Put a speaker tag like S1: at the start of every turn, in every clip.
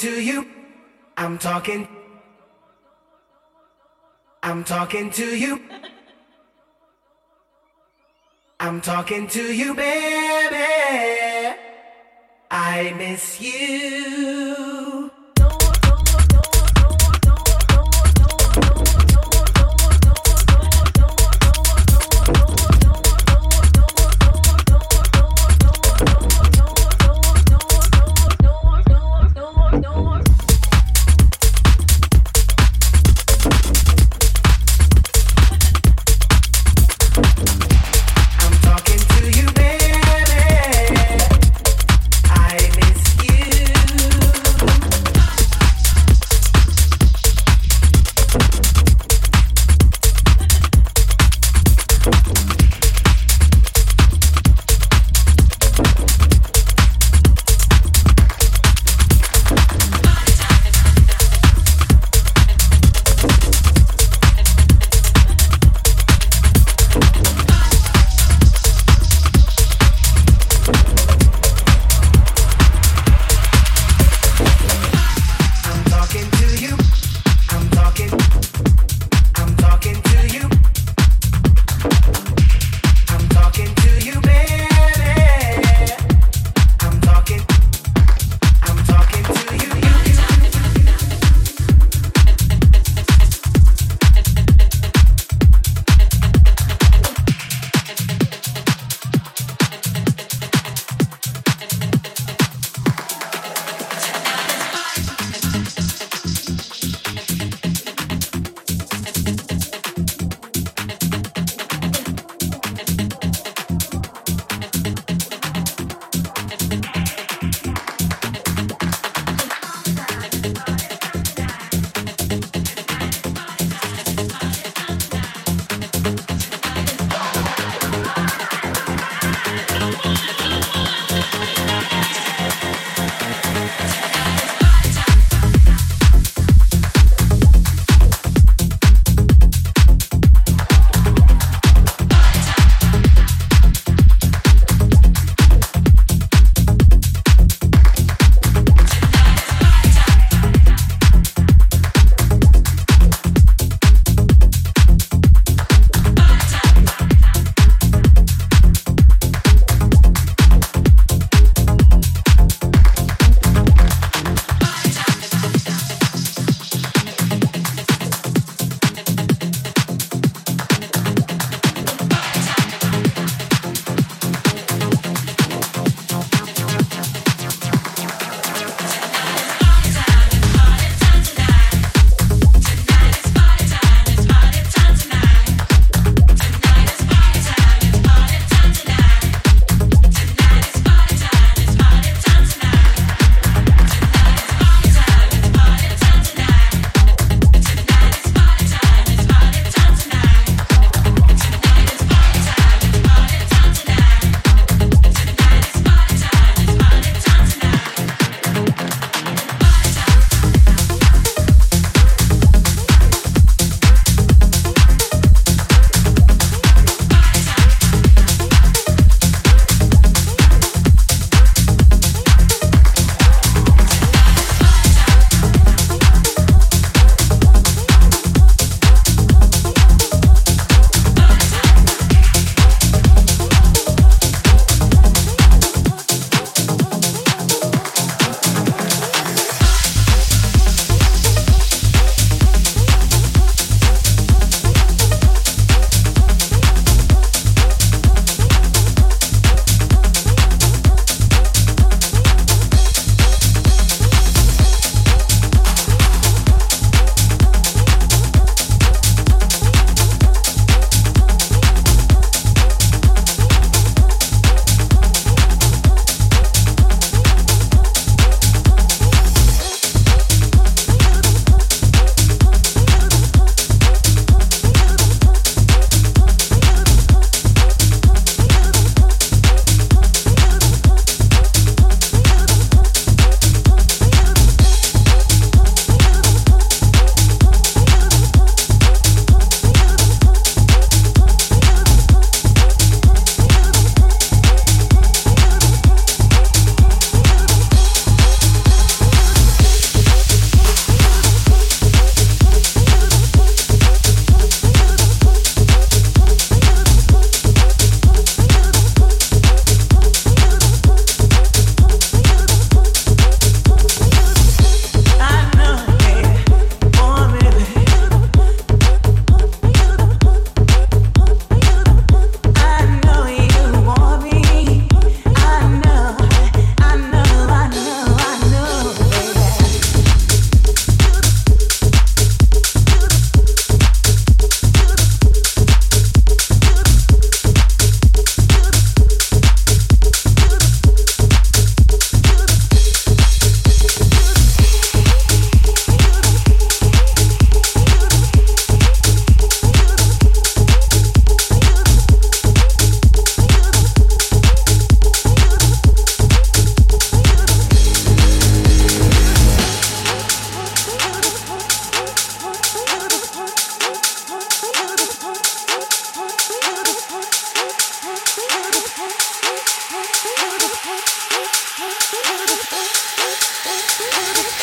S1: to you. I'm talking. I'm talking to you. I'm talking to you, baby. I miss you.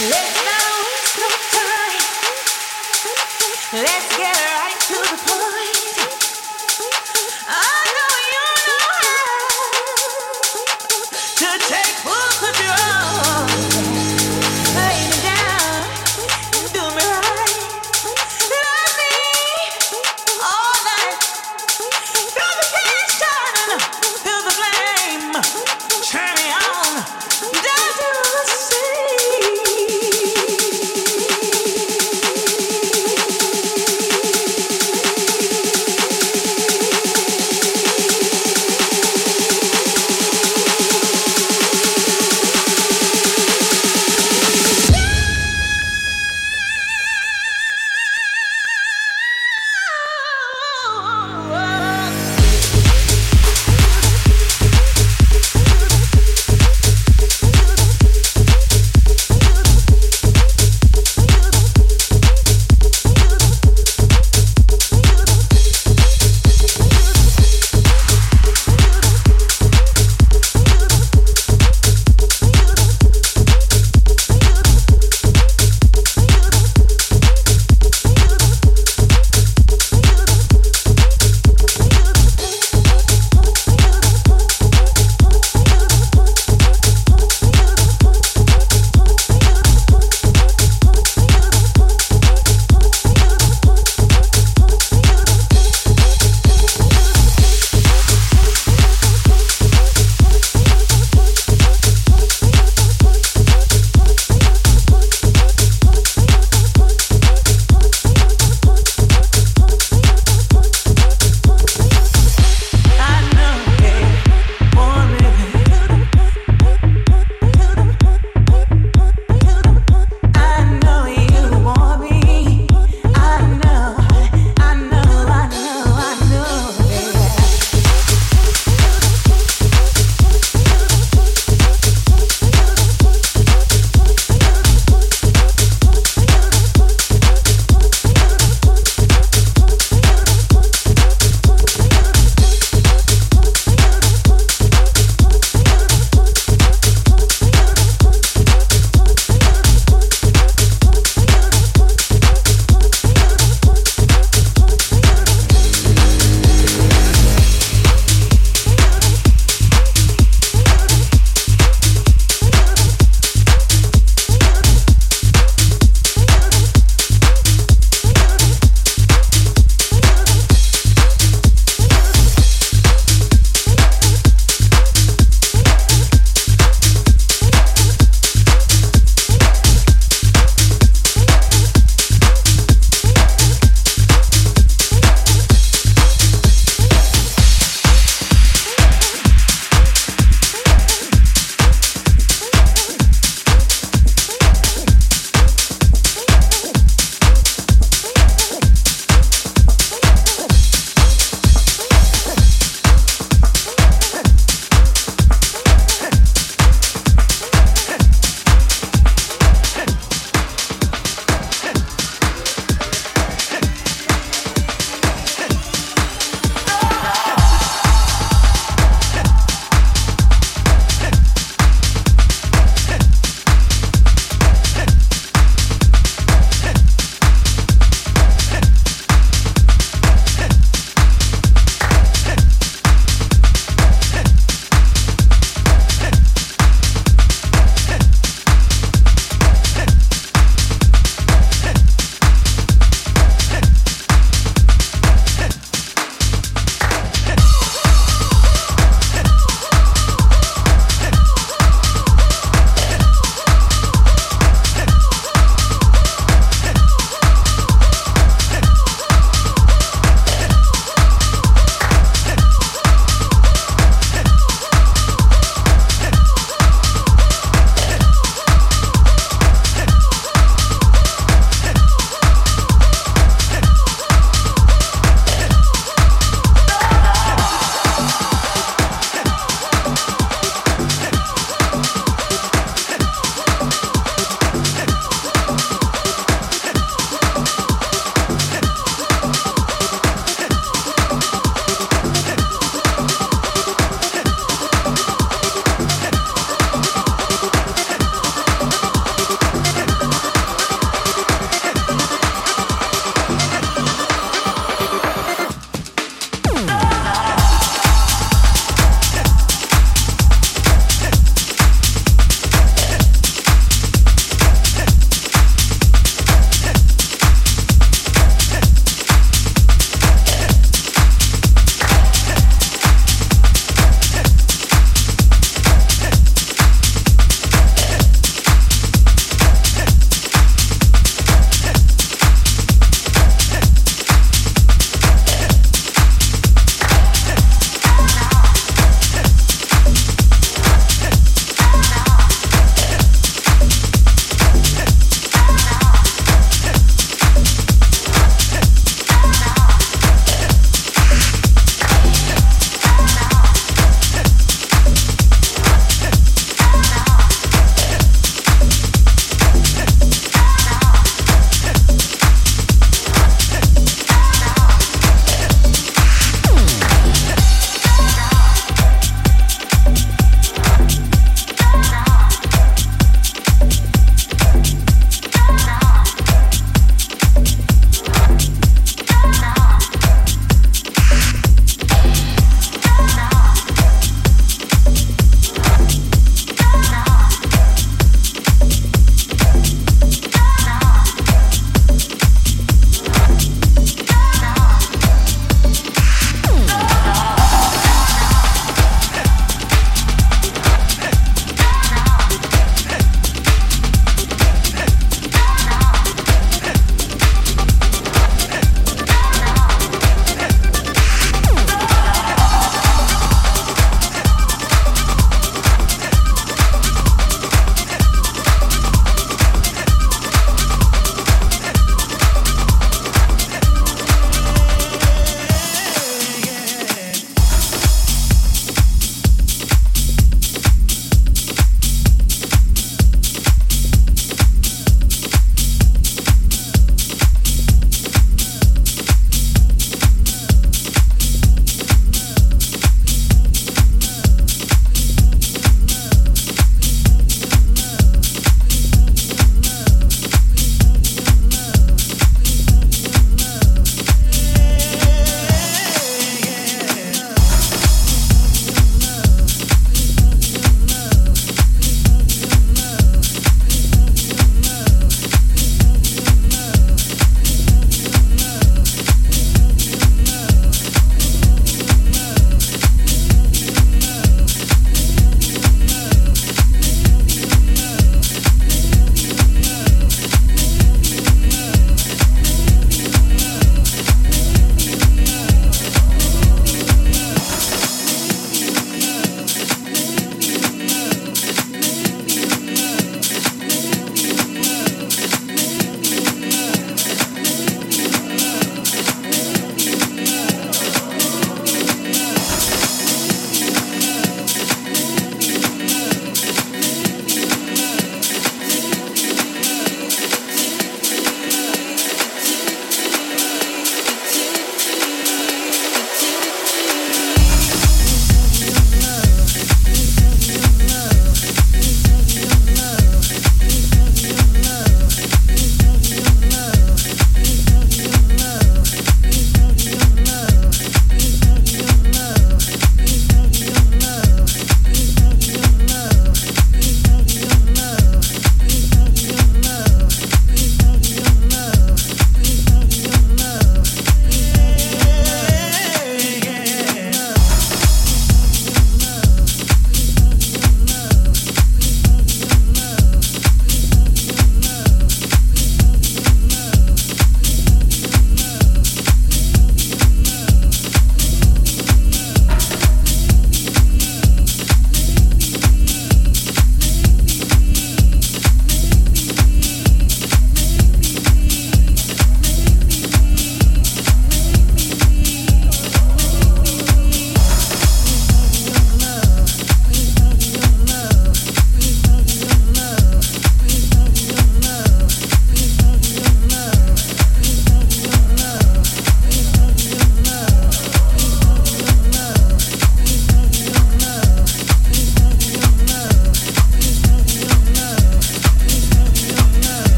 S1: Wait.